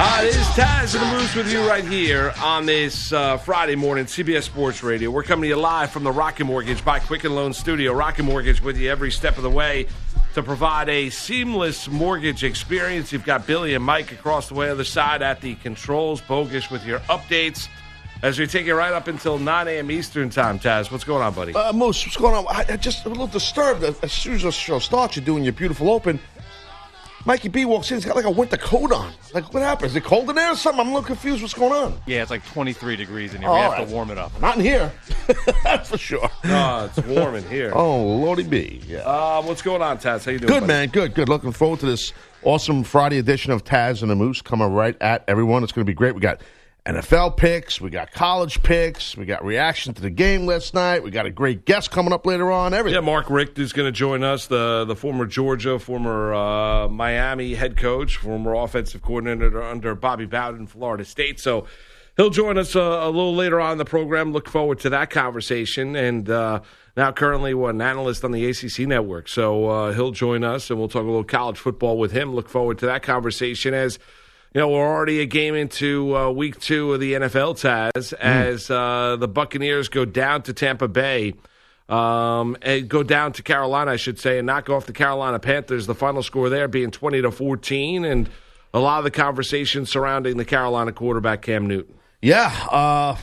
Hi, this is Taz and the Moose with you right here on this uh, Friday morning, CBS Sports Radio. We're coming to you live from the Rocket Mortgage by Quicken Loan Studio. Rocket Mortgage with you every step of the way to provide a seamless mortgage experience. You've got Billy and Mike across the way other side at the controls, bogus with your updates. As we take it right up until 9 a.m. Eastern time, Taz. What's going on, buddy? Uh, Moose, what's going on? I, I just a little disturbed. As soon as the show starts, you're doing your beautiful open. Mikey B walks in. He's got like a winter coat on. Like, what happened? Is it cold in there or something? I'm a little confused. What's going on? Yeah, it's like 23 degrees in here. All we have right. to warm it up. Not in here. That's for sure. Oh, it's warm in here. Oh, Lordy B. Yeah. Uh, what's going on, Taz? How you doing? Good, buddy? man. Good, good. Looking forward to this awesome Friday edition of Taz and the Moose coming right at everyone. It's going to be great. We got NFL picks, we got college picks, we got reaction to the game last night, we got a great guest coming up later on. Everything. Yeah, Mark Richt is going to join us, the the former Georgia, former uh, Miami head coach, former offensive coordinator under Bobby Bowden, Florida State. So he'll join us uh, a little later on in the program. Look forward to that conversation. And uh, now, currently, an analyst on the ACC network. So uh, he'll join us, and we'll talk a little college football with him. Look forward to that conversation as. You know, we're already a game into uh, week two of the NFL, Taz, as uh, the Buccaneers go down to Tampa Bay um, and go down to Carolina, I should say, and knock off the Carolina Panthers. The final score there being twenty to fourteen, and a lot of the conversation surrounding the Carolina quarterback Cam Newton. Yeah, uh,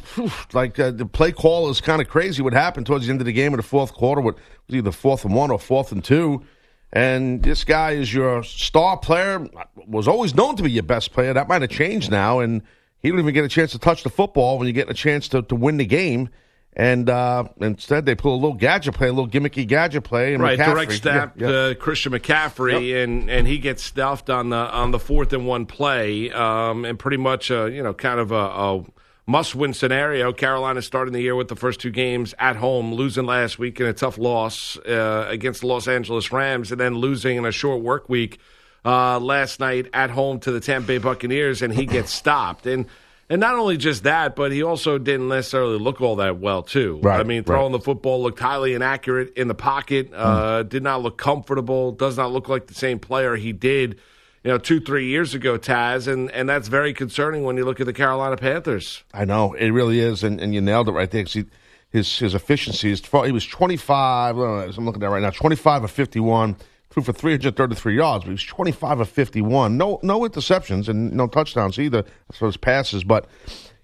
like uh, the play call is kind of crazy. What happened towards the end of the game in the fourth quarter? What was either fourth and one or fourth and two? And this guy is your star player. Was always known to be your best player. That might have changed now, and he didn't even get a chance to touch the football when you get a chance to, to win the game. And uh, instead, they pull a little gadget play, a little gimmicky gadget play. And Right, McCaffrey- direct snap Yeah, yeah. Uh, Christian McCaffrey, and and he gets stuffed on the on the fourth and one play, um, and pretty much uh, you know kind of a, a must win scenario. Carolina starting the year with the first two games at home, losing last week in a tough loss uh, against the Los Angeles Rams, and then losing in a short work week uh, last night at home to the Tampa Bay Buccaneers, and he gets stopped and. And not only just that, but he also didn't necessarily look all that well, too. Right, I mean, right. throwing the football looked highly inaccurate in the pocket. Uh, did not look comfortable. Does not look like the same player he did, you know, two three years ago. Taz, and and that's very concerning when you look at the Carolina Panthers. I know it really is, and, and you nailed it right there. he, his his efficiency is he was twenty five. I'm looking at right now, twenty five of fifty one, threw for three hundred thirty three yards, but he was twenty five of fifty one. No no interceptions and no touchdowns either far as passes. But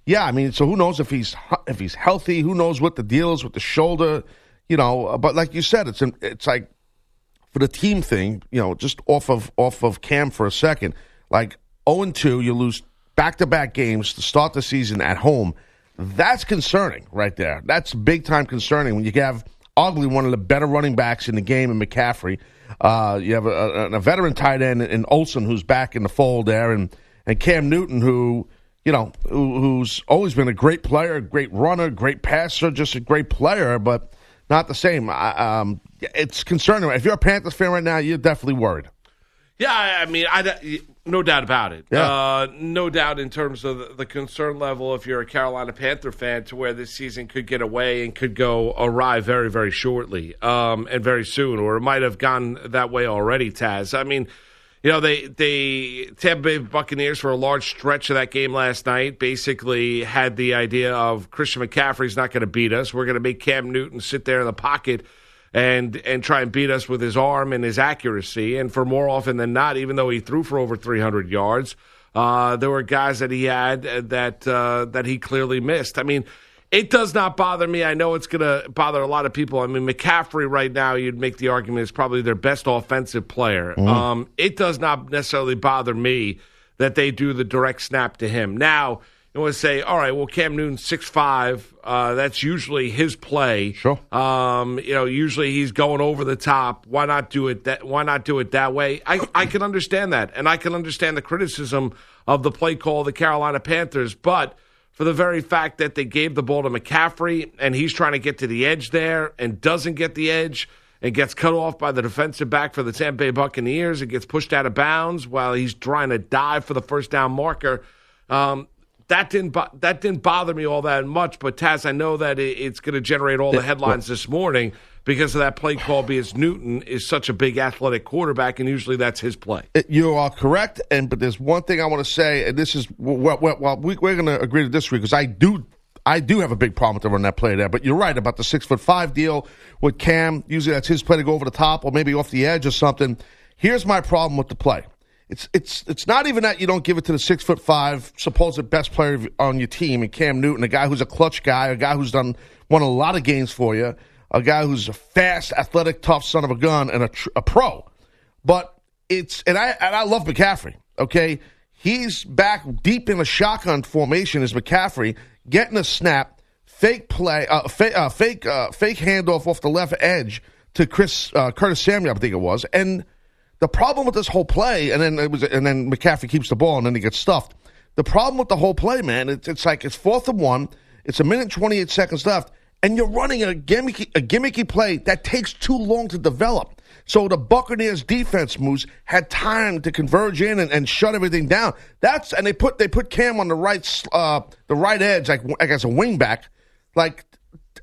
yeah, I mean, so who knows if he's if he's healthy? Who knows what the deal is with the shoulder? You know, but like you said, it's it's like for the team thing, you know, just off of off of Cam for a second, like 0 2, you lose back to back games to start the season at home. That's concerning right there. That's big time concerning when you have arguably one of the better running backs in the game in McCaffrey. Uh, you have a, a, veteran tight end in Olsen who's back in the fold there, and, and Cam Newton who you know who, who's always been a great player, great runner, great passer, just a great player, but not the same. I, um, it's concerning. If you're a Panthers fan right now, you're definitely worried. Yeah, I mean, I, no doubt about it. Yeah. Uh, no doubt in terms of the, the concern level if you're a Carolina Panther fan to where this season could get away and could go awry very, very shortly um, and very soon, or it might have gone that way already, Taz. I mean, you know, they, they Tampa Bay Buccaneers for a large stretch of that game last night basically had the idea of Christian McCaffrey's not going to beat us. We're going to make Cam Newton sit there in the pocket and and try and beat us with his arm and his accuracy. And for more often than not, even though he threw for over 300 yards, uh, there were guys that he had that uh, that he clearly missed. I mean. It does not bother me. I know it's going to bother a lot of people. I mean, McCaffrey right now, you'd make the argument is probably their best offensive player. Um, it does not necessarily bother me that they do the direct snap to him. Now, you want to say, all right, well, Cam Newton six five. Uh, that's usually his play. Sure. Um, you know, usually he's going over the top. Why not do it that? Why not do it that way? I I can understand that, and I can understand the criticism of the play call of the Carolina Panthers, but for the very fact that they gave the ball to McCaffrey and he's trying to get to the edge there and doesn't get the edge. And gets cut off by the defensive back for the Tampa Bay Buccaneers. And gets pushed out of bounds while he's trying to dive for the first down marker. Um, that didn't bo- that didn't bother me all that much, but Taz, I know that it, it's going to generate all the headlines this morning because of that play call. Because Newton is such a big athletic quarterback, and usually that's his play. You are correct, and but there's one thing I want to say, and this is well, well, well we, we're going to agree to disagree because I do, I do have a big problem with them on that play there. But you're right about the six foot five deal with Cam. Usually that's his play to go over the top or maybe off the edge or something. Here's my problem with the play. It's it's it's not even that you don't give it to the six foot five supposed best player on your team, and Cam Newton, a guy who's a clutch guy, a guy who's done won a lot of games for you, a guy who's a fast, athletic, tough son of a gun, and a, tr- a pro. But it's and I and I love McCaffrey. Okay, he's back deep in a shotgun formation as McCaffrey getting a snap, fake play, uh, fa- uh, fake uh, fake handoff off the left edge to Chris uh, Curtis Samuel, I think it was. And the problem with this whole play, and then it was, and then McCaffrey keeps the ball, and then he gets stuffed. The problem with the whole play, man, it's, it's like it's fourth and one. It's a minute twenty eight seconds left, and you're running a gimmicky a gimmicky play that takes too long to develop. So the Buccaneers defense moves had time to converge in and, and shut everything down. That's and they put they put Cam on the right uh, the right edge like like as a wingback, like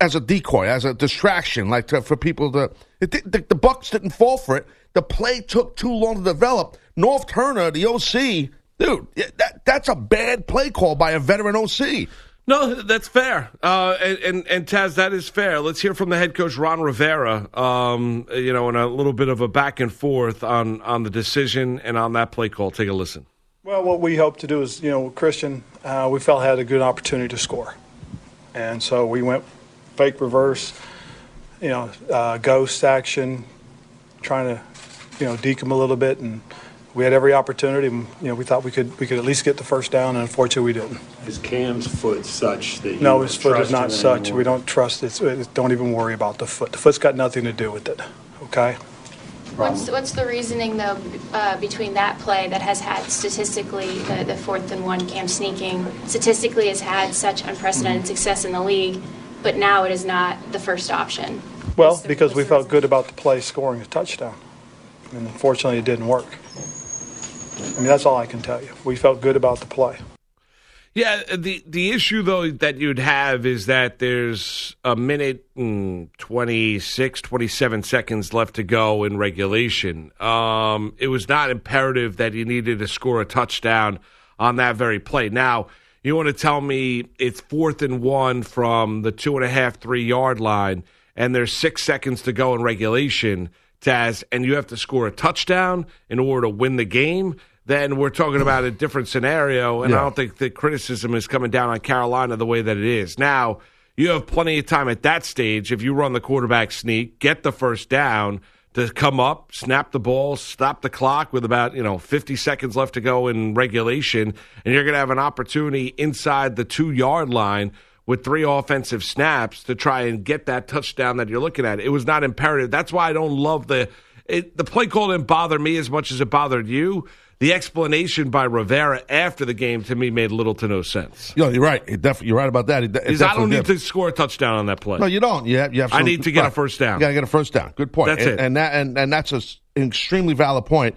as a decoy, as a distraction, like to, for people to. It, the, the Bucks didn't fall for it. The play took too long to develop. Norv Turner, the OC, dude, that that's a bad play call by a veteran OC. No, that's fair. Uh, and, and, and Taz, that is fair. Let's hear from the head coach, Ron Rivera, um, you know, in a little bit of a back and forth on, on the decision and on that play call. Take a listen. Well, what we hope to do is, you know, Christian, uh, we felt had a good opportunity to score, and so we went fake reverse, you know, uh, ghost action, trying to, you know, deke him a little bit, and we had every opportunity. And, you know, we thought we could we could at least get the first down, and unfortunately, we didn't. Is Cam's foot such that you No, don't his foot is not such. anymore? We don't trust it. Don't even worry about the foot. The foot's got nothing to do with it. Okay. What's, what's the reasoning, though, uh, between that play that has had statistically the, the fourth and one cam sneaking, statistically has had such unprecedented success in the league, but now it is not the first option? Well, because we felt good about the play scoring a touchdown. And unfortunately, it didn't work. I mean, that's all I can tell you. We felt good about the play. Yeah, the the issue though that you'd have is that there's a minute and 26, 27 seconds left to go in regulation. Um, it was not imperative that you needed to score a touchdown on that very play. Now, you want to tell me it's fourth and one from the two and a half, three yard line, and there's six seconds to go in regulation, Taz, and you have to score a touchdown in order to win the game, then we're talking about a different scenario. And I don't think the criticism is coming down on Carolina the way that it is. Now, you have plenty of time at that stage if you run the quarterback sneak, get the first down to come up, snap the ball, stop the clock with about, you know, 50 seconds left to go in regulation, and you're going to have an opportunity inside the 2-yard line with three offensive snaps to try and get that touchdown that you're looking at. It was not imperative. That's why I don't love the it, the play call didn't bother me as much as it bothered you. The explanation by Rivera after the game to me made little to no sense. You know, you're right. Def- you're right about that. It it I don't need did. to score a touchdown on that play. No, you don't. You have, you have I need to get a first down. You got to get a first down. Good point. That's and, it. And that and, and that's a an extremely valid point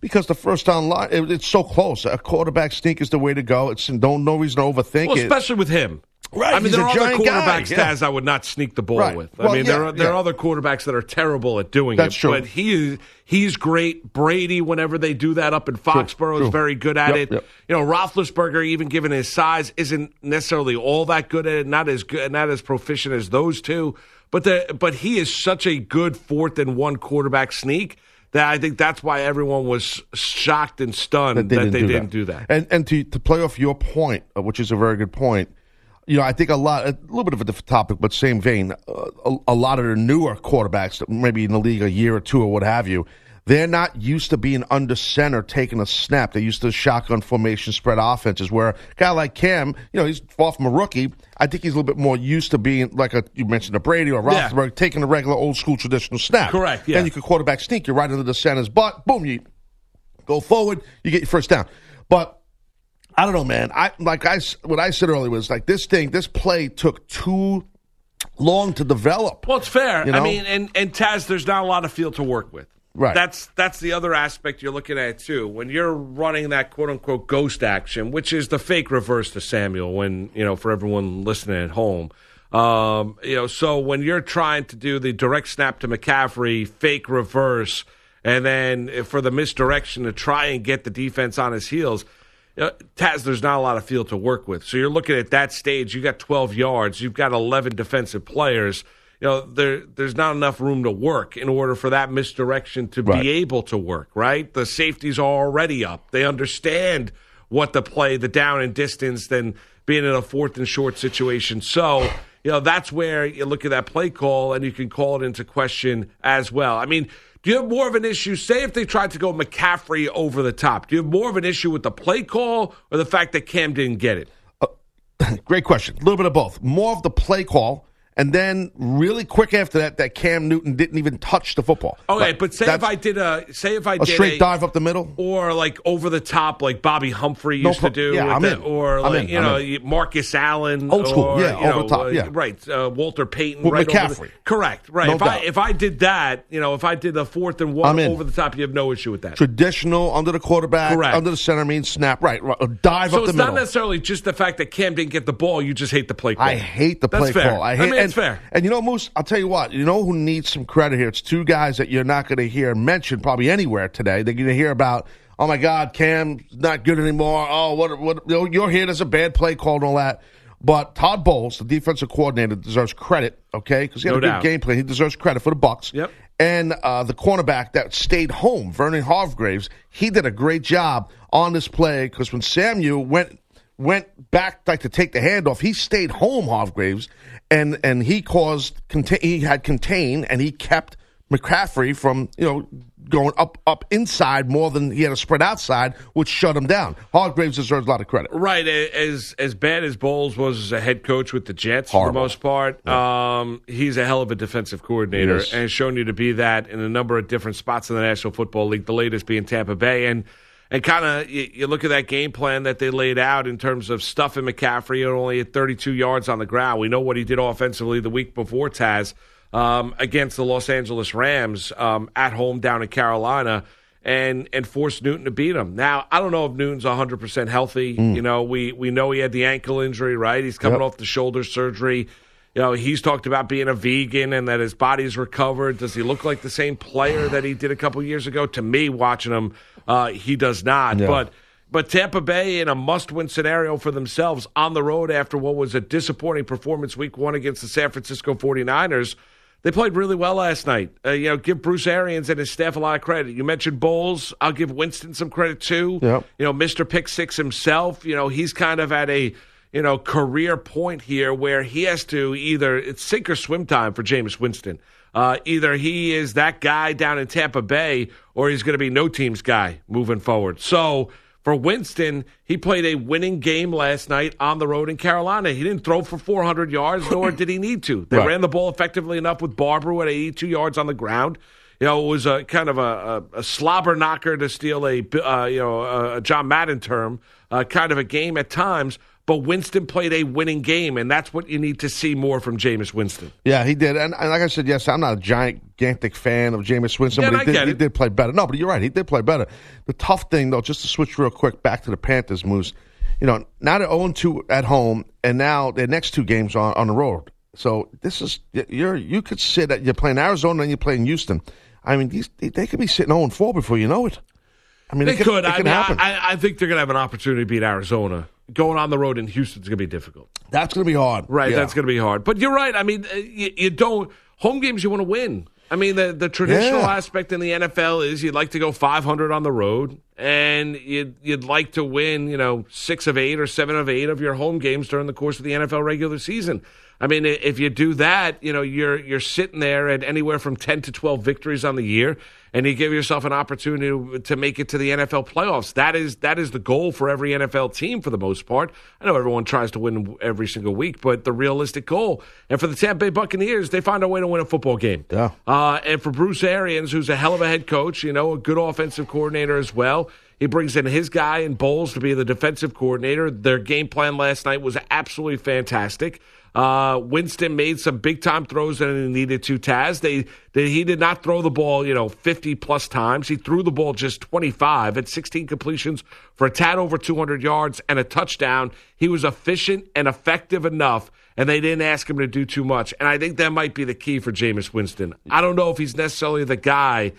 because the first down line it, it's so close. A quarterback sneak is the way to go. It's no no reason to overthink well, it. especially with him. Right, I mean, there are other giant guy, quarterbacks, yeah. Taz, I would not sneak the ball Right. with. I Well, mean, there are there are other quarterbacks that are terrible at doing That's it. true. But he is he's great. Brady, whenever they do that up in Foxborough, true. is very good at Yep, it. yep. You know, Roethlisberger, even given his size, isn't necessarily all that good at it. Not as good, not as proficient as those two. But the but he is such a good fourth and one quarterback sneak. That I think that's why everyone was shocked and stunned that they didn't, do, that. And and to to play off your point, uh, which is a very good point. You know, I think a lot, a little bit of a different topic, but same vein. Uh, a, a lot of the newer quarterbacks, maybe in the league a year or two or what have you, they're not used to being under center taking a snap. They're used to shotgun formation spread offenses where a guy like Cam, you know, he's far from a rookie. I think he's a little bit more used to being like a you mentioned a Brady or Yeah. Roethlisberger taking a regular old school traditional snap. Correct, yeah. Then you can quarterback sneak You're right into the center's butt. Boom, you go forward, you get your first down. But I don't know, man. I like I what I said earlier was like this thing, this play took too long to develop. Well, it's fair. You I mean, and and Taz, there's not a lot of field to work with. Right. That's that's the other aspect you're looking at too. When you're running that quote unquote ghost action, which is the fake reverse to Samuel. When you know, for everyone listening at home, um, you know, so when you're trying to do the direct snap to McCaffrey, fake reverse, and then for the misdirection to try and get the defense on his heels. You Taz, there's not a lot of field to work with. So you're looking at that stage. You got 12 yards. You've got 11 defensive players. You know, there there's not enough room to work in order for that misdirection to Right. be able to work. Right? The safeties are already up. They understand what the play, the down and distance, than being in a fourth and short situation. So. You know, that's where you look at that play call and you can call it into question as well. I mean, do you have more of an issue? Say if they tried to go McCaffrey over the top, do you have more of an issue with the play call or the fact that Cam didn't get it? Uh, great question. A little bit of both. More of the play call, and then really quick after that, that Cam Newton didn't even touch the football. Okay, Like, but say if I did a say if I a did straight a, dive up the middle. or like over the top, like Bobby Humphrey No used pro- to do, yeah, with I'm the- in. or I'm like in, you I'm know in. Marcus Allen, Old school, or, yeah, over know, top, uh, yeah. right, uh, Walter Payton, With right over the, McCaffrey. correct, right. No if I if I did that, you know, if I did the fourth and one over the top, you have no issue with that. Traditional under the quarterback, Correct. under the center means snap. Right, right. A dive So up the it's middle. not necessarily just the fact that Cam didn't get the ball; you just hate the play call. I hate the That's play fair. call. I hate mean, and, it's fair. And you know, Moose, I'll tell you what. You know who needs some credit here? It's two guys that you're not going to hear mentioned probably anywhere today. They're going to hear about. Oh my God, Cam's not good anymore. Oh, what? What? You know, you're here. There's a bad play call and all that. But Todd Bowles, the defensive coordinator, deserves credit. Okay, because he had No a good doubt. game plan. He deserves credit for the Bucks. Yep. And uh, the cornerback that stayed home, Vernon Hargreaves, he did a great job on this play because when Samuel went went back like to take the handoff, he stayed home, Hargreaves, and and he caused he had contained and he kept McCaffrey from you know going up up inside more than he had to spread outside, which shut him down. Hargreaves deserves a lot of credit. Right, as as bad as Bowles was as a head coach with the Jets for the most part, um, he's a hell of a defensive coordinator Yes. and has shown you to be that in a number of different spots in the National Football League. The latest being Tampa Bay, and and kind of you, you look at that game plan that they laid out in terms of stuffing McCaffrey only at 32 yards on the ground. We know what he did offensively the week before Taz um, against the Los Angeles Rams um, at home down in Carolina and and forced Newton to beat him. Now, I don't know if Newton's 100% healthy. You know, we we know he had the ankle injury, right? He's coming Yep. off the shoulder surgery. You know, he's talked about being a vegan and that his body's recovered. Does he look like the same player that he did a couple years ago? To me, watching him, uh, he does not. Yeah. But but Tampa Bay in a must-win scenario for themselves on the road after what was a disappointing performance week one against the San Francisco 49ers. They played really well last night. Uh, you know, give Bruce Arians and his staff a lot of credit. You mentioned Bowles. I'll give Winston some credit too. Yep. You know, Mr. Pick Six himself. You know, he's kind of at a you know career point here where he has to either it's sink or swim time for Jameis Winston. Uh, either he is that guy down in Tampa Bay, or he's going to be no team's guy moving forward. So for Winston, he played a winning game last night on the road in Carolina. He didn't throw for 400 yards, nor did he need to. They Right. ran the ball effectively enough with Barber at 82 yards on the ground. You know, it was a kind of a, a, a slobber knocker to steal a uh, you know a, a John Madden term, uh, kind of a game at times. But Winston played a winning game, and that's what you need to see more from Jameis Winston. Yeah, he did. And, and like I said, yes, I'm not a gigantic fan of Jameis Winston, Yeah, but he did, he did play better. No, but you're right. He did play better. The tough thing, though, just to switch real quick back to the Panthers, Moose, you know, now they're 0 2 at home, and now their next two games are on the road. So this is, you're you could sit at, you're playing Arizona and you're playing Houston. I mean, these, they, they could be sitting 0 4 before you know it. I mean, They it could, could. It I, can mean, happen. I, I think they're going to have an opportunity to beat Arizona. Going on the road in Houston's going to be difficult. That's going to be hard. Right, Yeah. that's going to be hard. But you're right. I mean, uh, you, you don't home games. You want to win. I mean, the the traditional Yeah. aspect in the NFL is you'd like to go 500 on the road, and you'd you'd like to win. You know, six of eight or seven of eight of your home games during the course of the NFL regular season. I mean, if you do that, you know, you're you're sitting there at anywhere from 10 to 12 victories on the year, and you give yourself an opportunity to, make it to the NFL playoffs. That is that is the goal for every NFL team for the most part. I know everyone tries to win every single week, but the realistic goal, and for the Tampa Bay Buccaneers, they find a way to win a football game. Yeah. Uh, and for Bruce Arians, who's a hell of a head coach, you know, a good offensive coordinator as well. He brings in his guy in Bowles to be the defensive coordinator. Their game plan last night was absolutely fantastic. Uh, Winston made some big time throws that he needed to. Taz, they, they he did not throw the ball, you know, fifty plus times. He threw the ball just twenty five at sixteen completions for a tad over two hundred yards and a touchdown. He was efficient and effective enough, and they didn't ask him to do too much. And I think that might be the key for Jameis Winston. I don't know if he's necessarily the guy.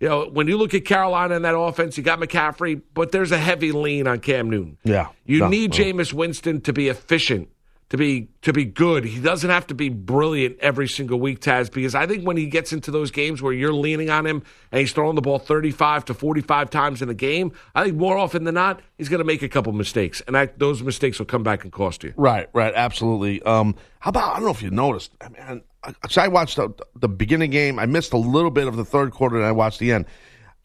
You know, when you look at Carolina and that offense, you got McCaffrey, but there's a heavy lean on Cam Newton. Yeah. You No, need no. Jameis Winston to be efficient, to be to be good. He doesn't have to be brilliant every single week, Taz, because I think when he gets into those games where you're leaning on him and he's throwing the ball 35 to 45 times in a game, I think more often than not, he's going to make a couple mistakes, and that, those mistakes will come back and cost you. Right, right, absolutely. Um, how about I don't know if you noticed. I I, so I watched the, the beginning game. I missed a little bit of the third quarter, and I watched the end.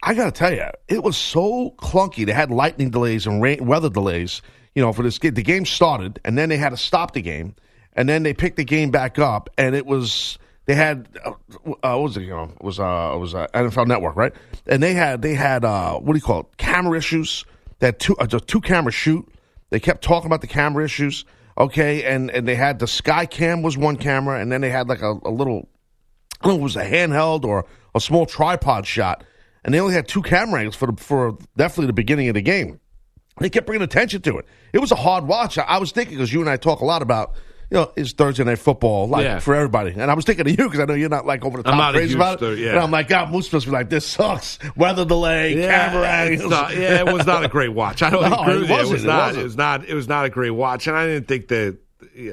I got to tell you, it was so clunky. They had lightning delays and rain, weather delays. You know, for this game, the game started, and then they had to stop the game, and then they picked the game back up, and it was they had uh, uh, what was it? You know, it was uh, it was uh, NFL Network, right? And they had they had uh, what do you call it? Camera issues. They had two uh, two camera shoot. They kept talking about the camera issues. Okay, and and they had the sky cam was one camera, and then they had like a, a little I don't know it was a handheld or a small tripod shot, and they only had two camera angles for the, for definitely the beginning of the game. They kept bringing attention to it. It was a hard watch. I, I was thinking because you and I talk a lot about you know it's Thursday night football like Yeah. for everybody, and I was thinking of you because I know you're not like over the top I'm not crazy about it. Yeah. And I'm like, God, Moose must be like this sucks. Weather delay, camera angles. not- yeah, it was not a great watch. I don't No, agree it. It was It not. wasn't. It was not. It was not a great watch, and I didn't think that yeah,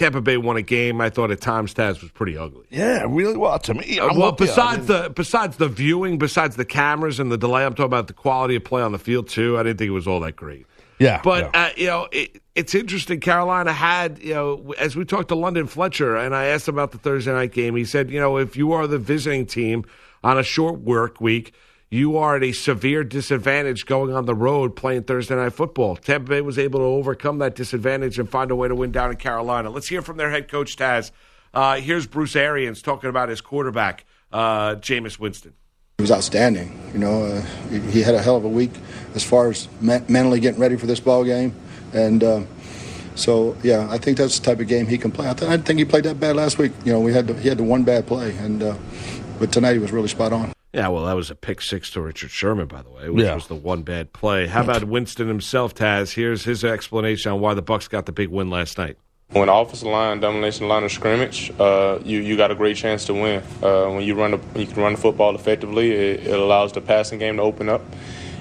Tampa Bay won a game. I thought at times Taz was pretty ugly. yeah, really well to me. I'm well, you. I besides mean- the besides the viewing, besides the cameras and the delay, I'm talking about the quality of play on the field too. I didn't think it was all that great. yeah, But yeah. uh, you know, it, it's interesting. Carolina had you know, as we talked to London Fletcher, and I asked him about the Thursday night game. He said, you know, if you are the visiting team on a short work week, you are at a severe disadvantage going on the road playing Thursday night football. Tampa Bay was able to overcome that disadvantage and find a way to win down in Carolina. Let's hear from their head coach Taz. Uh, here's Bruce Arians talking about his quarterback, uh, Jameis Winston. He was outstanding. You know, uh, he- he had a hell of a week as far as me- mentally getting ready for this ball game, and uh, so yeah, I think that's the type of game he can play. I, th- I think he played that bad last week. You know, we had the, he had the one bad play, and uh, but tonight he was really spot on. Yeah, well, that was a pick six to Richard Sherman, by the way, which Yeah. was the one bad play. How about Winston himself, Taz? Here's his explanation on why the Bucks got the big win last night. When the offensive line domination line of scrimmage, uh, you you got a great chance to win. Uh, when you run the, you can run the football effectively, it, it allows the passing game to open up.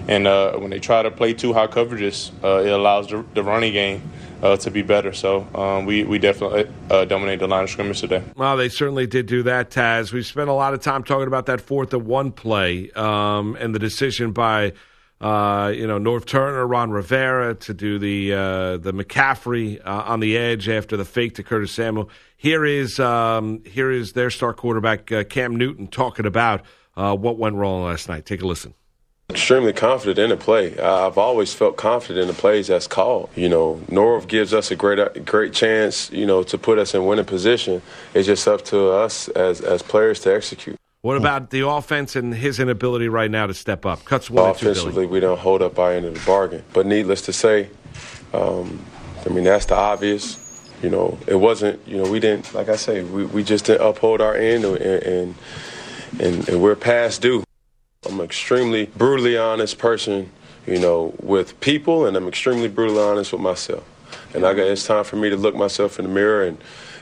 And uh, when they try to play too high coverages, uh, it allows the, the running game uh, to be better. So um, we we definitely uh, dominate the line of scrimmage today. Well, they certainly did do that, Taz. We spent a lot of time talking about that fourth and one play um, and the decision by uh, you know Norv Turner, Ron Rivera to do the uh, the McCaffrey uh, on the edge after the fake to Curtis Samuel. Here is um, here is their star quarterback uh, Cam Newton talking about uh, what went wrong last night. Take a listen. Extremely confident in the play. Uh, I've always felt confident in the plays that's called. You know, Norv gives us a great, great chance. You know, to put us in winning position. It's just up to us as as players to execute. What about the offense and his inability right now to step up? Cuts one. Offensively, we don't hold up our end of the bargain. But needless to say, um, I mean that's the obvious. You know, it wasn't. You know, we didn't. Like I say, we, we just didn't uphold our end, and and, and and we're past due. I'm an extremely brutally honest person. You know, with people, and I'm extremely brutally honest with myself. And I got it's time for me to look myself in the mirror and.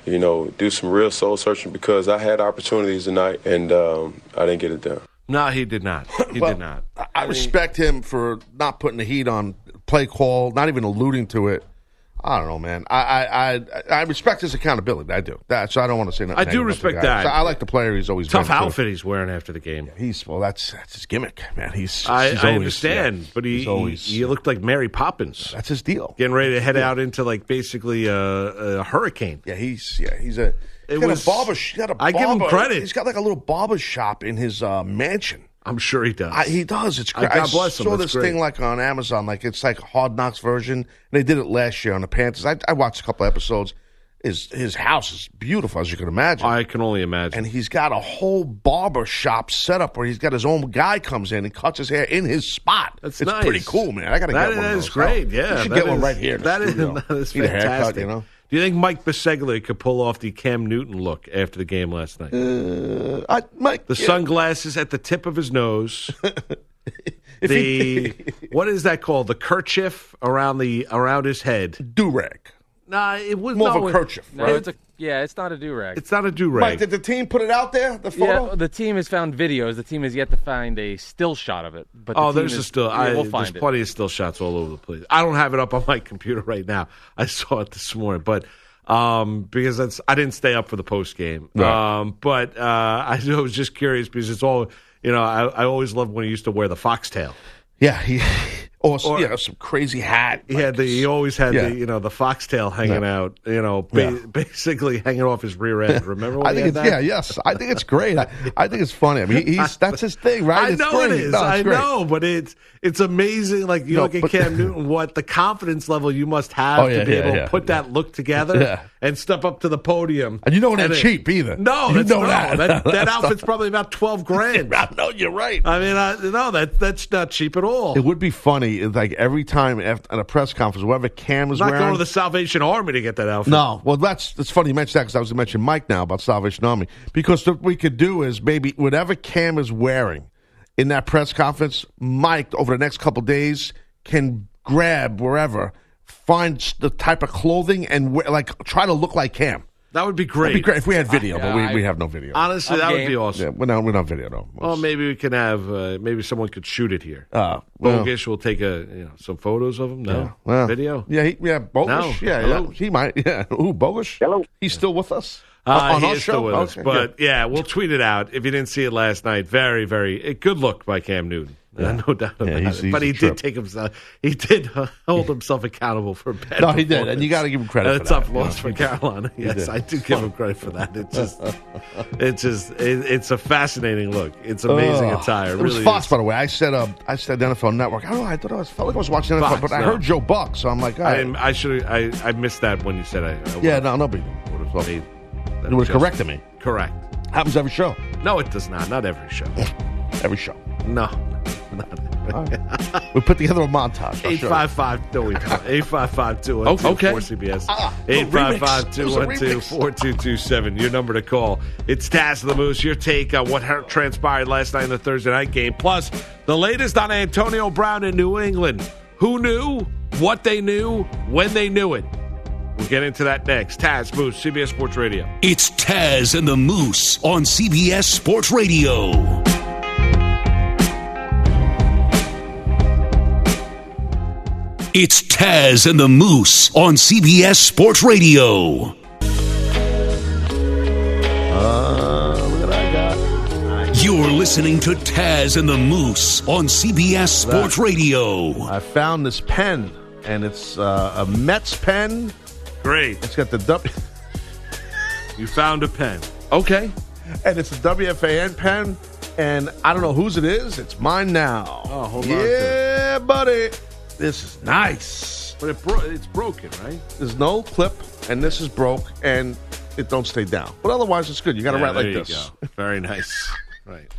You know, do some real soul searching because I had opportunities tonight and um, I didn't get it done. No, he did not. He Well, did not. I- I respect him for not putting the heat on play call, not even alluding to it. I don't know, man. I I I, I respect his accountability. I do. That so I don't want to say nothing. I do negative about the respect that. I like the player. He's always Tough been, too. outfit he's wearing after the game. He's well. That's that's his gimmick, man. He's. I, he's I always- understand, yeah, but he, always. he, he looked like Mary Poppins. that's his deal. Getting ready to head out into like basically a, a hurricane. Yeah, he's yeah he's a. It was- a barber. He's got a I give him credit. He's got like a little barber shop in his uh, mansion. I'm sure he does. I, he does. It's great. God I bless him. saw That's this thing like on Amazon, like it's like a Hard Knocks version. They did it last year on the Panthers. I, I watched a couple episodes. His his house is beautiful, as you can imagine. I can only imagine. and he's got a whole barber shop set up where he's got his own guy comes in and cuts his hair in his spot. That's it's nice. pretty cool, man. I got to That get one. is of those. great. Yeah, you should that get one right here. That is, that is Need a haircut, fantastic. you know. Do you think Mike Biseglia could pull off the Cam Newton look after the game last night? Uh, I, Mike, the yeah. sunglasses at the tip of his nose. The he- what is that called? The kerchief around the around his head. do rag. Nah, it was More no, of a it- kerchief, No, right? it's a yeah, it's not a do rag. It's not a do Mike, rag. did the team put it out there? The photo? Yeah, the team has found videos. The team has yet to find a still shot of it. But the Oh, there's is, a still. yeah, I, we'll there's find it. plenty of still shots all over the place. I don't have it up on my computer right now. I saw it this morning, but um, because that's I didn't stay up for the post game. Right. Um, but uh, I was just curious because it's all you know. I, I always loved when he used to wear the foxtail. Yeah, he or, some crazy hat. He had the. He always had Yeah. the. You know, the foxtail hanging out. You know, ba- Yeah. basically hanging off his rear end. Remember? I think it's that? yeah, yes. I think it's great. I, I think it's funny. I mean, he's that's his thing, right? I It's know great. it is. No, I great. know, but it's it's amazing. Like you No, look at but- Cam Newton, what the confidence level you must have Oh, yeah, to be able to put that look together and step up to the podium. And you know it ain't cheap either. No, You know no, that. that. That, outfit's probably about twelve grand. I know you're right. I mean, I, no, that that's not cheap at all. It would be funny, like every time after, at a press conference, whatever Cam was not wearing. going to the Salvation Army to get that outfit. No, well, that's that's funny you mentioned that because I was going to mention Mike now about Salvation Army because what we could do is maybe whatever Cam is wearing in that press conference, Mike over the next couple days can grab wherever, find the type of clothing and wear, like try to look like Cam. That would be great. It'd be great if we had video, I- but we, I- we have no video. Honestly, I'm that would be awesome. yeah, we're not we're not video though. Well, maybe we can have. Uh, maybe someone could shoot it here. Uh, well, Bogish will take a you know some photos of him. No yeah, well, video. Yeah, he, yeah, Bogus. No. Yeah, Hello? yeah, he might. Yeah, ooh, Bogus. Hello, he's still with us Uh, on he our is show. still with us, Okay, but good. yeah, we'll tweet it out. If you didn't see it last night, very, very a good look by Cam Newton. Uh, no doubt about Yeah, he's- it. he's But he trip. did take himself. He did hold himself accountable for bad. No, he did, and you gotta give him credit And for a that, tough loss for Carolina. Yes. I do give him credit for that. It's just, it's just, it, it's a fascinating look. It's amazing attire. It It was really Fox, is. by the way. I said, uh, I said NFL Network. I don't know. I thought I was, felt like I was watching NFL, Fox, but I no. heard Joe Buck, so I'm like, all I, I should. I, I missed that when you said I. I yeah, no, no deal. would have made. that You would have adjustment. corrected me. Correct. Happens every show. No, it does not. Not every show. Every show. No. Not We put together a montage. I'll 855 no, we don't. 855 212 Okay. 4CBS. Ah, the 855 remix. It was a 212 remix. 4227. Your number to call. It's Taz the Moose. Your take on what transpired last night in the Thursday night game. Plus, the latest on Antonio Brown in New England. Who knew, what they knew, when they knew it. We'll get into that next. Taz Moose, CBS Sports Radio. It's Taz and the Moose on CBS Sports Radio. It's Taz and the Moose on CBS Sports Radio. Uh, look at that guy. You're listening to Taz and the Moose on CBS Sports Radio. I found this pen, and it's uh, a Mets pen. Great. It's got the W, You found a pen. Okay. and it's a WFAN pen, and I don't know whose it is. It's mine now. Oh, hold on Yeah, buddy. This is nice. But it bro- it's broken, right? There's no clip, and this is broke, and it don't stay down. But otherwise, it's good. You got to Yeah, write like you this. go. Very nice. Right.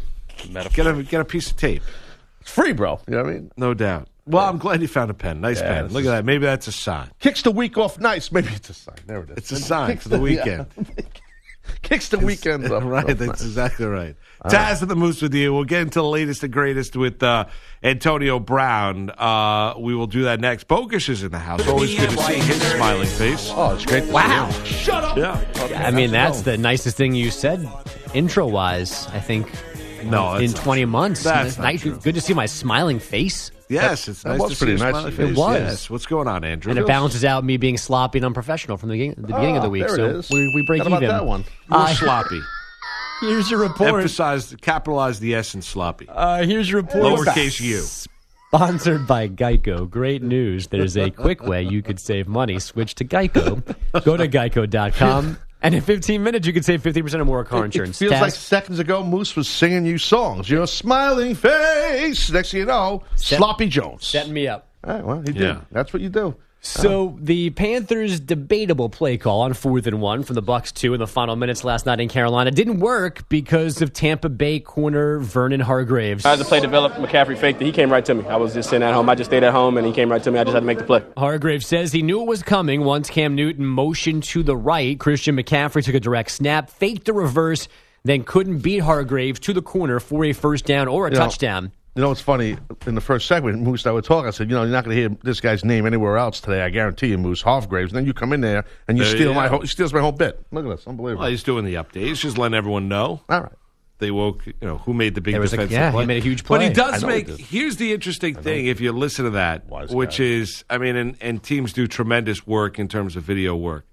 Metaphor. Get a get a piece of tape. It's free, bro. You know what I mean? No doubt. Well, I'm glad you found a pen. Nice Yeah, pen. this Look at that. Maybe that's a sign. Kicks the week off nice. Maybe it's a sign. There it is. It's a sign for the weekend. Kicks the weekend off. right. That's nice. exactly right. Taz and the Moose with you. We'll get into the latest and greatest with uh, Antonio Brown. Uh, we will do that next. Bogish is in the house. Always good to see his smiling face. Oh, it's great. Wow. Shut up. Yeah. I mean, that's the nicest thing you said intro wise. I think No, in 20 months. That's nice, true. good to see my smiling face. Yes, it's That nice was to pretty your nice. smiley It was. Yes. What's going on, Andrew? And it balances out me being sloppy and unprofessional from the beginning, the beginning of the Ah, week. there so it is. we, we break How about even. that one? You're Uh, sloppy. Here's your report. Emphasize, capitalize the S in sloppy. Uh, here's your report. Lowercase u. Sponsored by Geico. Great news. There's a quick way you could save money. Switch to Geico. Go to geico.com. And in 15 minutes, you could save 50% or more car It insurance. feels Taz? like seconds ago, Moose was singing you songs. You know, smiling face. Next thing you know, Sloppy Jones. setting me up. All right, well, he did. Yeah. That's what you do. So the Panthers' debatable play call on fourth and one from the Bucks two in the final minutes last night in Carolina didn't work because of Tampa Bay corner Vernon Hargreaves. As the play developed, McCaffrey faked it. He came right to me. I was just sitting at home. I just stayed at home, and he came right to me. I just had to make the play. Hargreaves says he knew it was coming once Cam Newton motioned to the right. Christian McCaffrey took a direct snap, faked the reverse, then couldn't beat Hargreaves to the corner for a first down or a You know, touchdown. You know what's funny? In the first segment, Moose and I were talking. I said, you know, you're not going to hear this guy's name anywhere else today. I guarantee you, Moose Hargreaves. And then you come in there and you There steal you my go. whole, steals my whole bit. Look at this, unbelievable. Well, he's doing the update. He's just letting everyone know. All right. They woke, you know, who made the big There was a- defensive yeah, he made a huge play. But he does I know he make. Here's the interesting thing: if you listen to that, Wise which guy. is, I mean, and, and teams do tremendous work in terms of video work.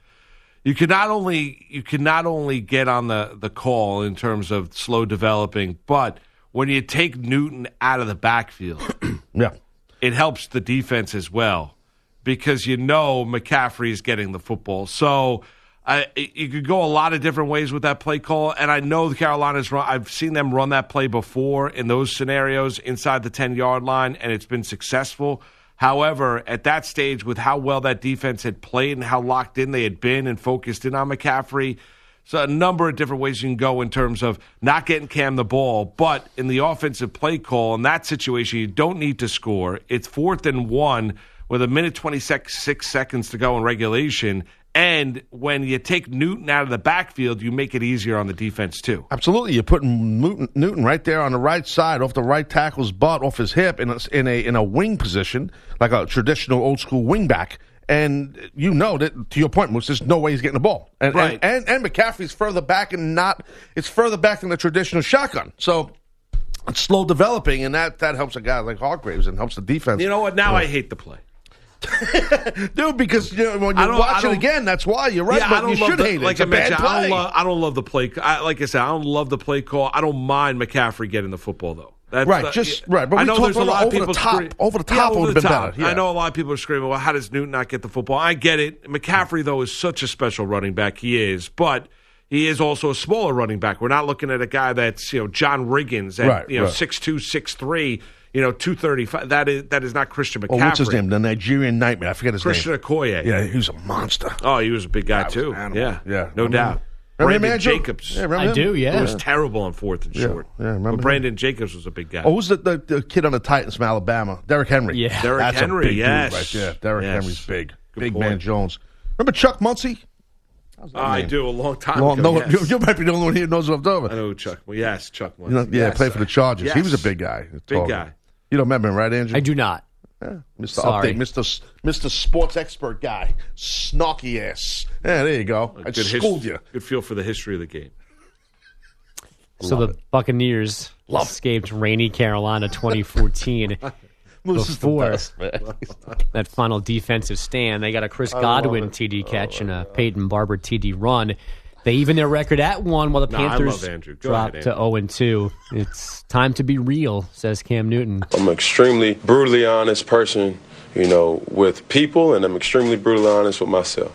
You can not only you can not only get on the the call in terms of slow developing, but when you take Newton out of the backfield, Yeah. it helps the defense as well because you know McCaffrey is getting the football. So I, you could go a lot of different ways with that play call, and I know the Carolinas run. I've seen them run that play before in those scenarios inside the ten yard line, and it's been successful. However, at that stage, with how well that defense had played and how locked in they had been and focused in on McCaffrey, so a number of different ways you can go in terms of not getting Cam the ball, but in the offensive play call in that situation, you don't need to score. It's fourth and one with a minute twenty six seconds to go in regulation. And when you take Newton out of the backfield, you make it easier on the defense too. Absolutely, you're putting Newton, Newton right there on the right side, off the right tackle's butt, off his hip, in a, in a in a wing position, like a traditional old school wing back. And you know that to your point, Moose, there's no way he's getting the ball. And, Right. and, and and McCaffrey's further back and not it's further back than the traditional shotgun. So it's slow developing, and that that helps a guy like Hargreaves and helps the defense. You know what? Now I hate the play. dude, because you know, when you watch it again, that's why you're right. Yeah, but I don't you love should the, hate it. Like it's a I mentioned, bad I don't, love, I don't love the play. I, like I said, I don't love the play call. I don't mind McCaffrey getting the football though. That's Right, just- right, but I know there's a lot of over the people top. scream- Over the Yeah, top over would've the been top. yeah. I know a lot of people are screaming, "Well, how does Newton not get the football?" I get it. McCaffrey though is such a special running back. He is, but. He is also a smaller running back. We're not looking at a guy that's you know John Riggins at Right, you know six two six three you know two thirty five. That is that is not Christian McCaffrey. Oh, what's his name? The Nigerian Nightmare. I forget his Christian name. Okoye. Yeah, he was a monster. Oh, he was a big guy too. an. Yeah, Yeah. no Remember doubt. Him? Remember him, Brandon Andrew? Jacobs. Yeah, remember I him? do, yeah. It was terrible on fourth and Yeah, short. yeah, remember But him? Brandon Jacobs was a big guy. Oh, who's the, the, the kid on the Titans from Alabama? Derrick Henry. Yeah. Derrick That's Henry, a big yes. dude right there. Derrick Yes. Henry's big. Good big point. man Jones. Remember Chuck Muncie? Oh, I do a long time Well, ago. no, yes. you, you might be the only one here who knows what I'm talking I about. know Chuck. Well, yes, Chuck. You know, yeah, yes, played for the Chargers. He was a big guy. Big guy. You don't remember him, right, Andrew? I do not. Yeah. Mr. Sorry. Update, Mr. S- Mr. Sports Expert guy. Snarky ass. Yeah, there you go. I Good his- schooled you. Good feel for the history of the game. So the Buccaneers escaped rainy Carolina 2014. Moose is the Before best, man. that final defensive stand, they got a Chris Godwin. TD oh, catch and a Peyton Barber TD run. They even their record at one, while the No, Panthers love dropped ahead, to 0 and 2. It's time to be real, says Cam Newton. I'm an extremely brutally honest person, you know, with people, and I'm extremely brutally honest with myself.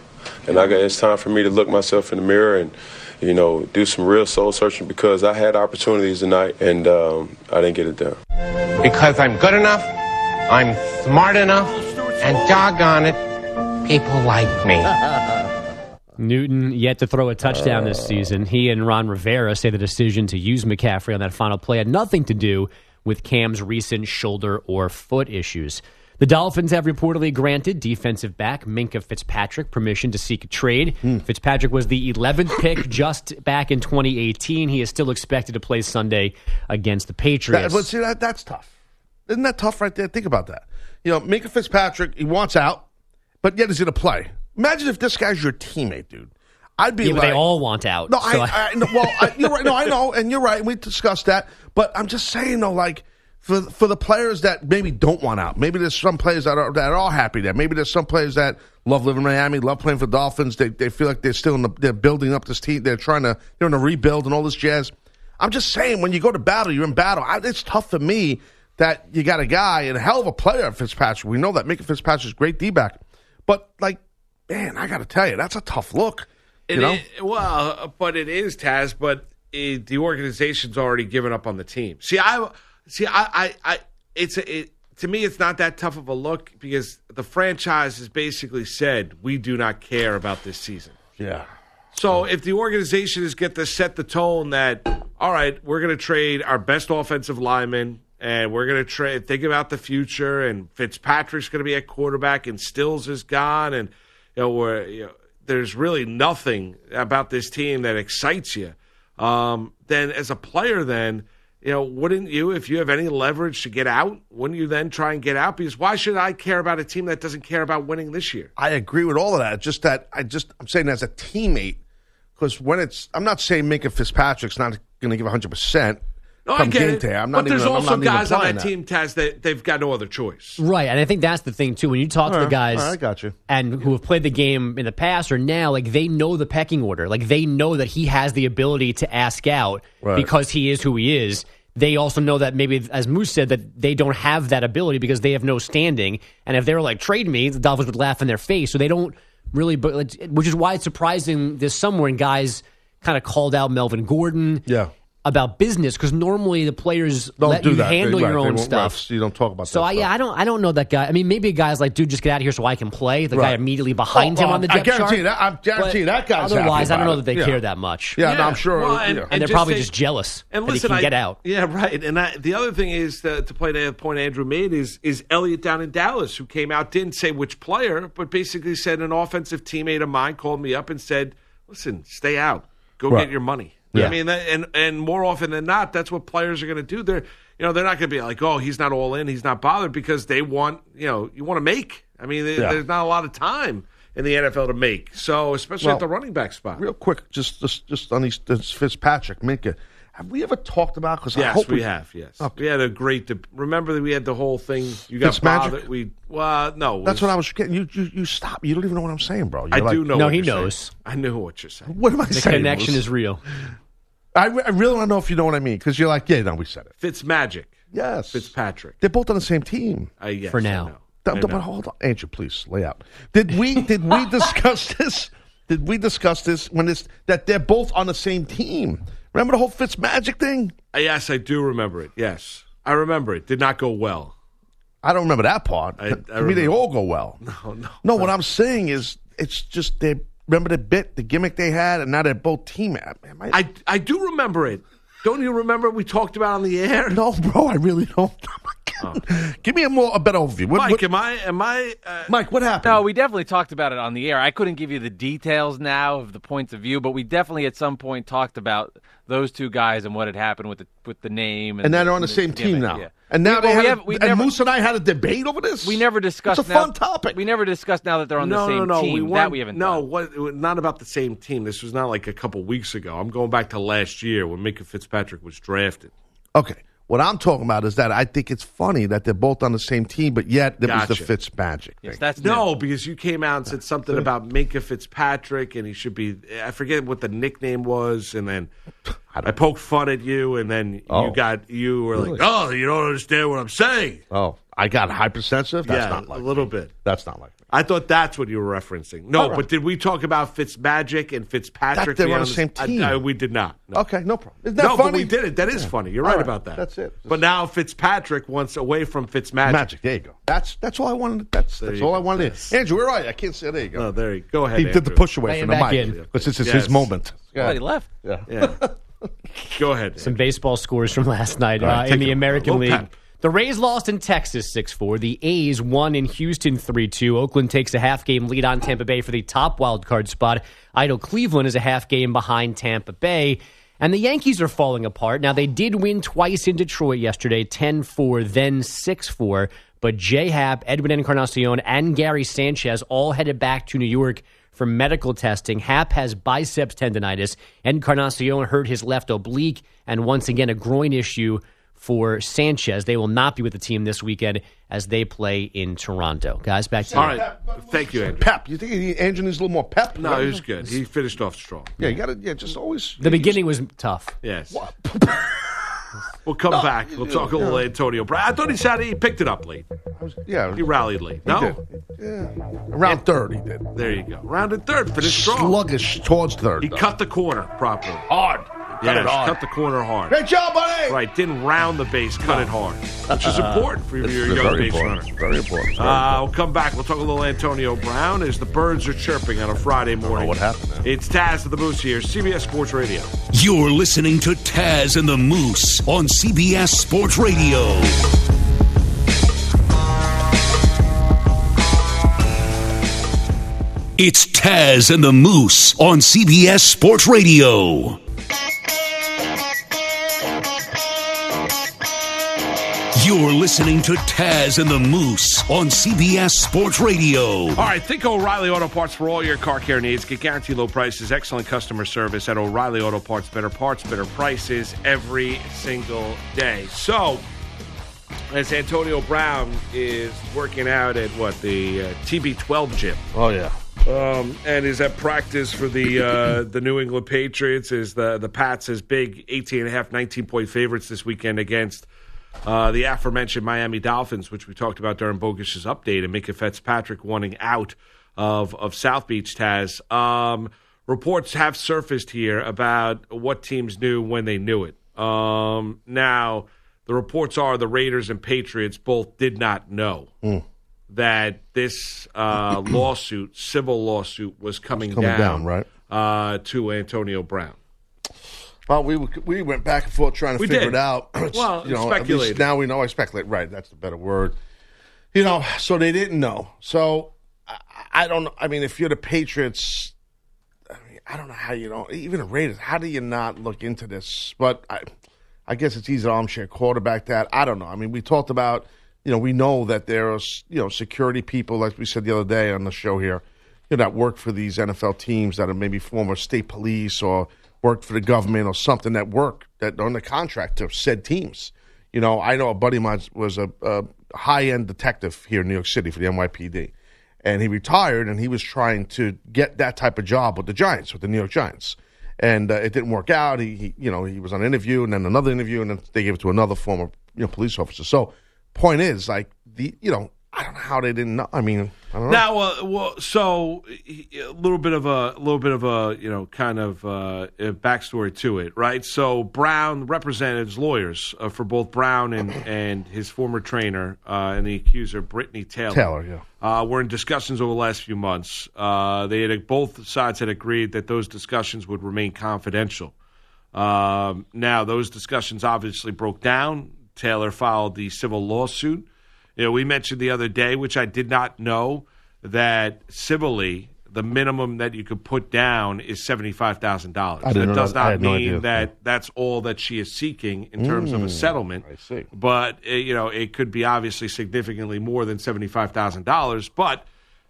And I got it's time for me to look myself in the mirror and, you know, do some real soul searching because I had opportunities tonight and um, I didn't get it done. Because I'm good enough, I'm smart enough, and doggone it, people like me. Newton yet to throw a touchdown this uh. season. He and Ron Rivera say the decision to use McCaffrey on that final play had nothing to do with Cam's recent shoulder or foot issues. The Dolphins have reportedly granted defensive back Minkah Fitzpatrick permission to seek a trade. Hmm. Fitzpatrick was the 11th pick just back in 2018. He is still expected to play Sunday against the That, Patriots. but see, that, that's tough. Isn't that tough right there? Think about that. You know, Minkah Fitzpatrick, he wants out, but yet he's going to play. Imagine if this guy's your teammate, dude. I'd be Yeah, like, they all want out. No, so I, I, no, well, I, you're right. No, I know, and you're right. And we discussed that. But I'm just saying, though, like for for the players that maybe don't want out, maybe there's some players that are that are all happy there. Maybe there's some players that love living in Miami, love playing for Dolphins. They they feel like they're still in the they're building up this team. They're trying to they're in a rebuild and all this jazz. I'm just saying, when you go to battle, you're in battle. I, it's tough for me that you got a guy and a hell of a player, Fitzpatrick. We know that Minkah Fitzpatrick's great D back, but like, man, I got to tell you, that's a tough look. It you know, is- well, uh, but it is Taz. But it, the organization's already given up on the team. See, I see. I, I, I it's a, it, to me, it's not that tough of a look because the franchise has basically said we do not care about this season. yeah. So if the organization is get to set the tone that all right, we're going to trade our best offensive lineman and we're going to trade think about the future and Fitzpatrick's going to be at quarterback and Stills is gone and you know we're you know, there's really nothing about this team that excites you. Um, then as a player, then you know wouldn't you if you have any leverage to get out? Wouldn't you then try and get out? Because why should I care about a team that doesn't care about winning this year? I agree with all of that. Just that I just I'm saying as a teammate because when it's I'm not saying Minkah Fitzpatrick's not going to give 100 percent No, I get game it. day. I'm not but there's even, I'm also not guys on implying that, team, Taz, that they've got no other choice. Right, and I think that's the thing too. When you talk to All the guys, all right, I got you. and who have played the game in the past or now, like they know the pecking order. Like they know that he has the ability to ask out Right. because he is who he is. They also know that maybe, as Moose said, that they don't have that ability because they have no standing. And if they were like trade me, the Dolphins would laugh in their face. So they don't really, but which is why it's surprising this summer when guys kind of called out Melvin Gordon. Yeah. About business because normally the players Don't let do you that. handle They- your they own stuff. right, you don't talk about So that I, yeah. I don't, I don't know that guy. I mean, maybe a guy's like, dude, just get out of here so I can play. The guy immediately behind Oh, him oh, on the I guarantee chart. that- I guarantee But that guy's happy Otherwise, I don't know that they Yeah. care that much. Yeah, no, I'm sure. Well, yeah. and, they're just probably say- just jealous And that listen, he can I- get out. Yeah, right. And I, the other thing is uh, to play the point Andrew made is is Elliott down in Dallas, who came out didn't say which player, but basically said an offensive teammate of mine called me up and said, "Listen, stay out, go Right. get your money." Yeah. I mean, that, and and more often than not, that's what players are going to do. They're you know they're not going to be like, "Oh, he's not all in, he's not bothered," because they want you know you want to make. I mean, Yeah. there's not a lot of time in the NFL to make, so especially Well, at the running back spot. Real quick, just just just on these this Fitzpatrick, Minkah. Have we ever talked about? Because I Yes, hope we, have. Yes, Okay. we had a great. De- remember that we had the whole thing. You got Fitzmagic? bothered. We well, no. it That's was- what I was getting. You, you you stop. You don't even know what I'm saying, bro. You're I like, do know. No, what he you're saying. knows. I knew what you're saying. What am I The saying? The connection Moose? is real. I, re- I really want to know if you know what I mean because you're like, yeah, no, we said it. Fitzmagic. Yes, Fitzpatrick. They're both on the same team. Uh, yes, For I now. know. Th- I th- know. But hold on, Andrew, please lay out. Did we did we discuss this? Did we discuss this when this that they're both on the same team? Remember the whole Fitz Magic thing? Uh, Yes, I do remember it. Yes, I remember it. Did not go well. I don't remember that part. I- to I me, they all go well. No, no. No, what I'm saying is, it's just they remember the bit, the gimmick they had, and now they're both team. Am I, I I do remember it. Don't you remember we talked about on the air? no, bro, I really don't. Give me a more a better overview. What- Mike, what- am I am I? Uh, Mike, what happened? No, we definitely talked about it on the air. I couldn't give you the details now of the points of view, but we definitely at some point talked about those two guys and what had happened with the with the name. And, and now they're on the and same team gimmick, now. yeah. And now We- they well, we have, have- we and never- Moose and I had a debate over this. We never discussed. It's a now- fun topic. We never discussed now that they're on no, the same no, no, team. We that we haven't. No, what, not about the same team. This was not like a couple weeks ago. I'm going back to last year when Minkah Fitzpatrick was drafted. Okay. What I'm talking about is that I think it's funny that they're both on the same team, but yet it was the Gotcha. Fitzmagic thing. That's No, because you came out and said something about Minkah Fitzpatrick, and he should be. I forget what the nickname was, and then I poked fun at you, and then Oh. you got you were Really? like, "Oh, you don't understand what I'm saying." Oh, I got hypersensitive. That's yeah, not like a little me. bit. That's not like me. I thought that's what you were referencing. No, All right. but did we talk about Fitzmagic and Fitzpatrick? That they were on the same team. I- we did not. No. Okay, no problem. Isn't that no, but we did it. That is funny. You're All right, right, about that. that's it. But now Fitzpatrick wants away from Fitzmagic. Magic. There you go. That's that's all I wanted. That's There that's you all I wanted. Yes. Andrew, we're right. I can't say. There you go. Oh, there you go. ahead. he did the Andrew. push away Lay from it the mic in. because this is Yes. his moment. Oh, he left. Yeah. Yeah. go ahead. Some baseball scores from last night All right, uh, take in the. American League. The Rays lost in Texas 6 4. The A's won in Houston 3 2. Oakland takes a half game lead on Tampa Bay for the top wild card spot. Idle Cleveland is a half game behind Tampa Bay. And the Yankees are falling apart. Now, they did win twice in Detroit yesterday 10 4, then 6 4. But J Happ, Edwin Encarnacion, and Gary Sanchez all headed back to New York for medical testing. Happ has biceps tendonitis. Encarnacion hurt his left oblique, and once again, a groin issue for Sanchez. They will not be with the team this weekend as they play in Toronto. Guys, back to you. All right. Thank you, Andrew. Pep. You think he, Andrew needs a little more pep? No, he was good. He finished off strong. Yeah, you got to. Yeah, just always. The beginning was tough. Yes. We'll come back. We'll talk a little Antonio Brown. I thought he said he picked it up late. Yeah, He rallied late. He No? did. Yeah. Around third, he did. There you go. Rounded third. Finished strong. Sluggish towards third. He though. cut the corner properly. hard. Cut Yes, it hard. cut the corner hard. Great job, buddy. Right, didn't round the base, cut it hard, which is important for your very young base important. runner. Very important. Very Uh, we'll come back. We'll talk a little Antonio Brown as the birds are chirping on a Friday morning. what happened there. It's Taz of the Moose here, CBS Sports Radio. You're listening to Taz and the Moose on CBS Sports Radio. It's Taz and the Moose on CBS Sports Radio. You're listening to Taz and the Moose on CBS Sports Radio. All right, think O'Reilly Auto Parts for all your car care needs. Get guaranteed low prices, excellent customer service at O'Reilly Auto Parts. Better parts, better prices every single day. So, as Antonio Brown is working out at what the uh, TB12 gym, Oh yeah. um, and is at practice for the uh, the New England Patriots. Is the the Pats as big 18 and a half, 19 point favorites this weekend against uh, the aforementioned Miami Dolphins, which we talked about during Bogus's update, and Minkah Fitzpatrick wanting out of of South Beach. Taz um, reports have surfaced here about what teams knew when they knew it. Um, now the reports are the Raiders and Patriots both did not know that this uh, lawsuit, civil lawsuit, was coming, coming down, down, right. uh, to Antonio Brown. Well, we we went back and forth trying to We figure did. it out. Well, you know, speculated. now we know. I speculate. Right, that's the better word. You know, so they didn't know. So I, I don't. know. I mean, if you're the Patriots, I mean, I don't know how you don't. Even the Raiders, how do you not look into this? But I, I guess it's easy to armchair quarterback that. I don't know. I mean, we talked about. You know, we know that there are you know security people, like we said the other day on the show here, you know, that work for these NFL teams that are maybe former state police or worked for the government or something that work that on the contract to said teams. You know, I know a buddy of mine was a, a high end detective here in New York City for the NYPD, and he retired and he was trying to get that type of job with the Giants, with the New York Giants, and uh, it didn't work out. He, he, you know, he was on an interview and then another interview, and then they gave it to another former, you know, police officer. So, point is, like the, you know, I don't know how they didn't know. I mean. Now, uh, well, so a little bit of a, little bit of a, you know, kind of uh, backstory to it, right? So Brown represented his lawyers uh, for both Brown and and his former trainer uh, and the accuser Brittany Taylor. Taylor, yeah. Uh, were in discussions over the last few months. Uh, they had both sides had agreed that those discussions would remain confidential. Um, now, those discussions obviously broke down. Taylor filed the civil lawsuit. You know, we mentioned the other day, which I did not know, that civilly the minimum that you could put down is seventy five thousand dollars. That does not no mean idea. that that's all that she is seeking in terms of a Mm, settlement. I see. But uh, you know, it could be obviously significantly more than seventy five thousand dollars. But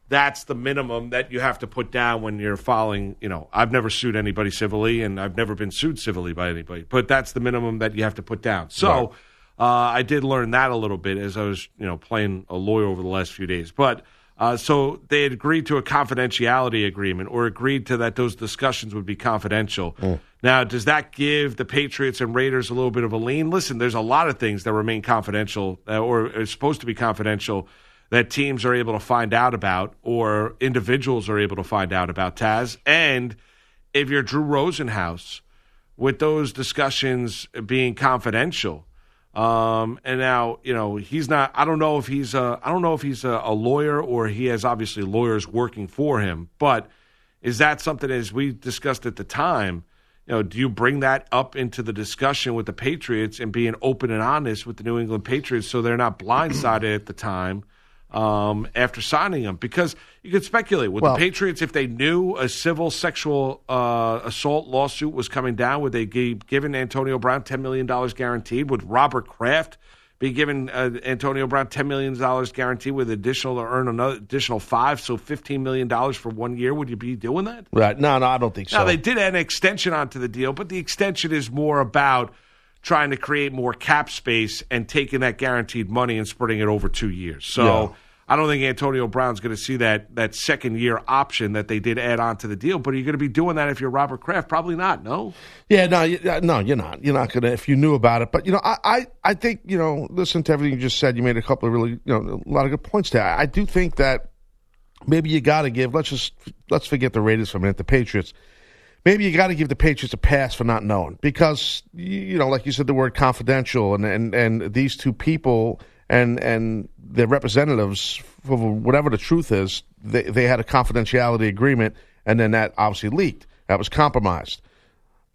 that's the minimum that you have to put down when you're filing. You know, I've never sued anybody civilly, and I've never been sued civilly by anybody. But that's the minimum that you have to put down. So. Right. Uh, I did learn that a little bit as I was, you know, playing a lawyer over the last few days. But uh, so they had agreed to a confidentiality agreement, or agreed to that those discussions would be confidential. Now, does that give the Patriots and Raiders a little bit of a lean? Listen, there's a lot of things that remain confidential, uh, or are supposed to be confidential, that teams are able to find out about, or individuals are able to find out about. Taz, and if you're Drew Rosenhaus, with those discussions being confidential. Um, and now, you know, he's not. I don't know if he's a. I don't know if he's a, a lawyer or he has obviously lawyers working for him. But is that something as we discussed at the time? You know, do you bring that up into the discussion with the Patriots and being open and honest with the New England Patriots so they're not blindsided at the time um, after signing him? Because you could speculate with Well- the Patriots if they knew a civil sexual uh, assault lawsuit was coming down, would they give given Antonio Brown ten million dollars guaranteed? Would Robert Kraft be giving uh, Antonio Brown ten million dollars guaranteed with additional to earn another additional five, so fifteen million dollars for one year. Would you be doing that? Right? No, no, I don't think so. Now they did add an extension onto the deal, but the extension is more about trying to create more cap space and taking that guaranteed money and spreading it over two years. So. Yeah. I don't think Antonio Brown's going to see that that second year option that they did add on to the deal. But are you going to be doing that if you're Robert Kraft? Probably not. No. Yeah, no, uh, no, you're not. You're not gonna if you knew about it. But you know, I, I, I think you know, listen to everything you just said. You made a couple of really, you know, a lot of good points there. I do think that maybe you got to give. Let's just let's forget the Raiders for a minute. The Patriots. Maybe you got to give the Patriots a pass for not knowing because you know, like you said, the word confidential, and and and these two people and and their representatives, for whatever the truth is, they they had a confidentiality agreement, and then that obviously leaked. That was compromised.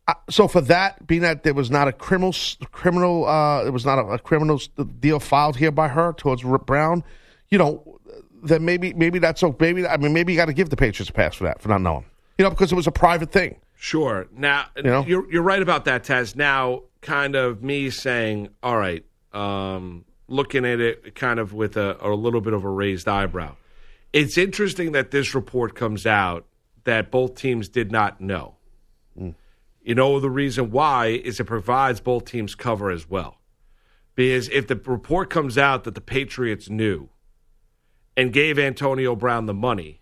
Uh, so for that, being that there was not a criminal criminal, uh, it was not a, a criminal deal filed here by her towards R- Brown, you know, then maybe maybe that's so. Maybe I mean maybe you got to give the Patriots a pass for that for not knowing, you know, because it was a private thing. Sure. Now You know? you're you're right about that, Taz. Now, kind of me saying, all right, um, looking at it kind of with a, a little bit of a raised eyebrow. It's interesting that this report comes out that both teams did not know. You know the reason why is it provides both teams cover as well. Because if the report comes out that the Patriots knew and gave Antonio Brown the money,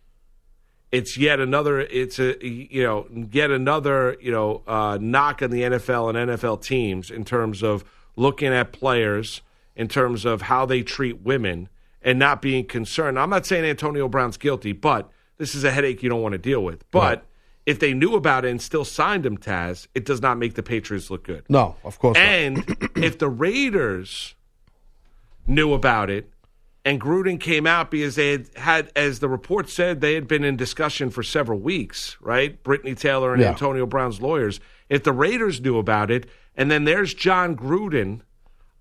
it's yet another it's a you know yet another you know uh, knock on the NFL and NFL teams in terms of looking at players in terms of how they treat women and not being concerned. I'm not saying Antonio Brown's guilty, but this is a headache you don't want to deal with. But Right. if they knew about it and still signed him, Taz, it does not make the Patriots look good. No, of course. not. And if the Raiders knew about it and Gruden came out because they had, had, as the report said, they had been in discussion for several weeks, right? Brittany Taylor and Yeah. Antonio Brown's lawyers. If the Raiders knew about it, and then there's Jon Gruden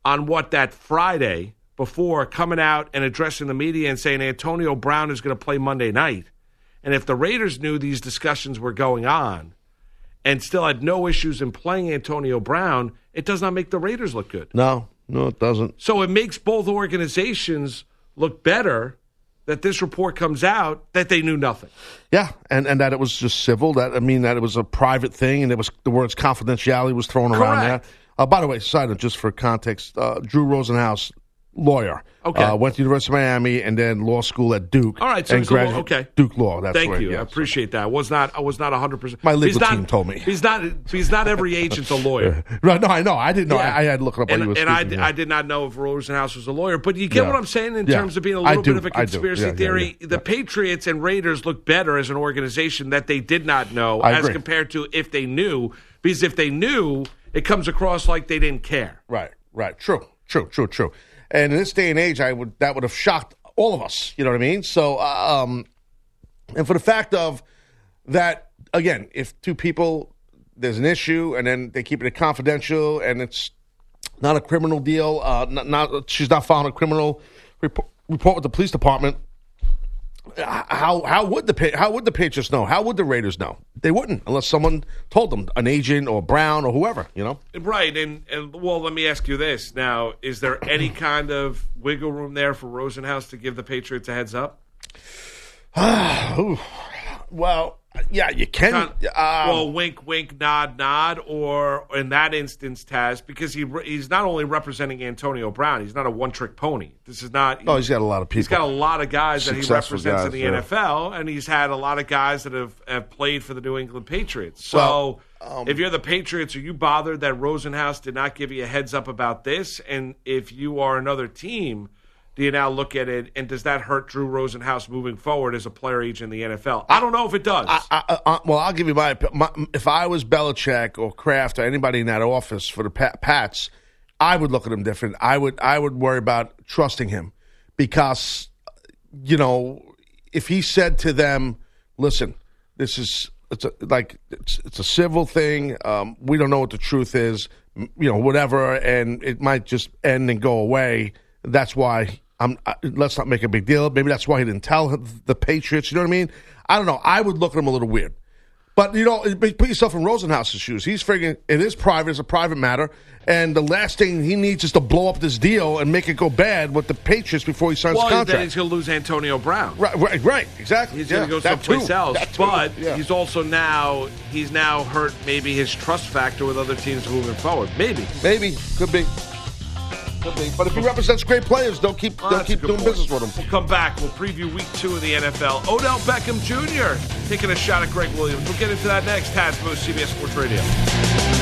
on what that Friday before coming out and addressing the media and saying Antonio Brown is going to play Monday night. And if the Raiders knew these discussions were going on and still had no issues in playing Antonio Brown, it does not make the Raiders look good. no, no, it doesn't. So it makes both organizations look better that this report comes out that they knew nothing. Yeah, and, and that it was just civil. That I mean, that it was a private thing, and it was the words confidentiality was thrown around there. Uh, by the way, side note, just for context, uh, Drew Rosenhaus, lawyer, Okay. uh, went to the University of Miami and then law school at Duke. All right, so and graduated okay. Duke Law. That's Thank where, you. yeah, I appreciate that. I was not I was not 100%. My legal he's not, team told me. He's not he's not every agent's a lawyer. Right? No, I know. I didn't know. Yeah. I, I had to look it up. and, you and I, yeah. I did not know if Rosenhaus was a lawyer, but you get Yeah. what I'm saying in terms of being a little bit of a conspiracy theory. The Patriots and Raiders look better as an organization that they did not know I as agree. compared to if they knew. Because if they knew, it comes across like they didn't care. Right, right. True, true, true, true. And in this day and age, I would that would have shocked all of us. You know what I mean? So, uh, um, and for the fact of that, again, if two people there's an issue and then they keep it confidential and it's not a criminal deal, uh, not, not she's not filing a criminal report, report with the police department. How how would the how would the Patriots know? How would the Raiders know? They wouldn't unless someone told them, an agent or Brown or whoever. You know. Right, and, and well, let me ask you this now: Is there any kind of wiggle room there for Rosenhaus to give the Patriots a heads up? Well, yeah, you can. Um, well, wink, wink, nod, nod, or in that instance, Taz, because he he's not only representing Antonio Brown, he's not a one-trick pony. This is not. Oh, he's got a lot of people. He's got a lot of guys that he represents guys, in the yeah. NFL, and he's had a lot of guys that have, have played for the New England Patriots. So, Well, um, if you're the Patriots, are you bothered that Rosenhaus did not give you a heads up about this? And if you are another team, do you now look at it and does that hurt Drew Rosenhaus moving forward as a player agent in the NFL? I don't know if it does. I, I, I, well, I'll give you my, my. If I was Belichick or Kraft or anybody in that office for the Pats, I would look at him different. I would. I would worry about trusting him because, you know, if he said to them, "Listen, this is it's a, like it's, it's a civil thing. Um, we don't know what the truth is. You know, whatever, and it might just end and go away." That's why I'm. I, let's not make a big deal. Maybe that's why he didn't tell the Patriots. You know what I mean? I don't know. I would look at him a little weird But you know, put yourself in Rosenhaus's shoes. He's figuring it is private; it's a private matter, and the last thing he needs is to blow up this deal and make it go bad with the Patriots before he signs Well, the then contract. he's going to lose Antonio Brown. Right, right, right, exactly. He's yeah, going to go someplace too. else. But Yeah. he's also now he's now hurt maybe his trust factor with other teams moving forward. Maybe. Maybe could be. Could be. But if he represents great players, don't keep that's keep doing point. business with him. We'll come back. We'll preview week two of the NFL. Odell Beckham Jr. taking a shot at Gregg Williams. We'll get into that next. Taz Moose, CBS Sports Radio.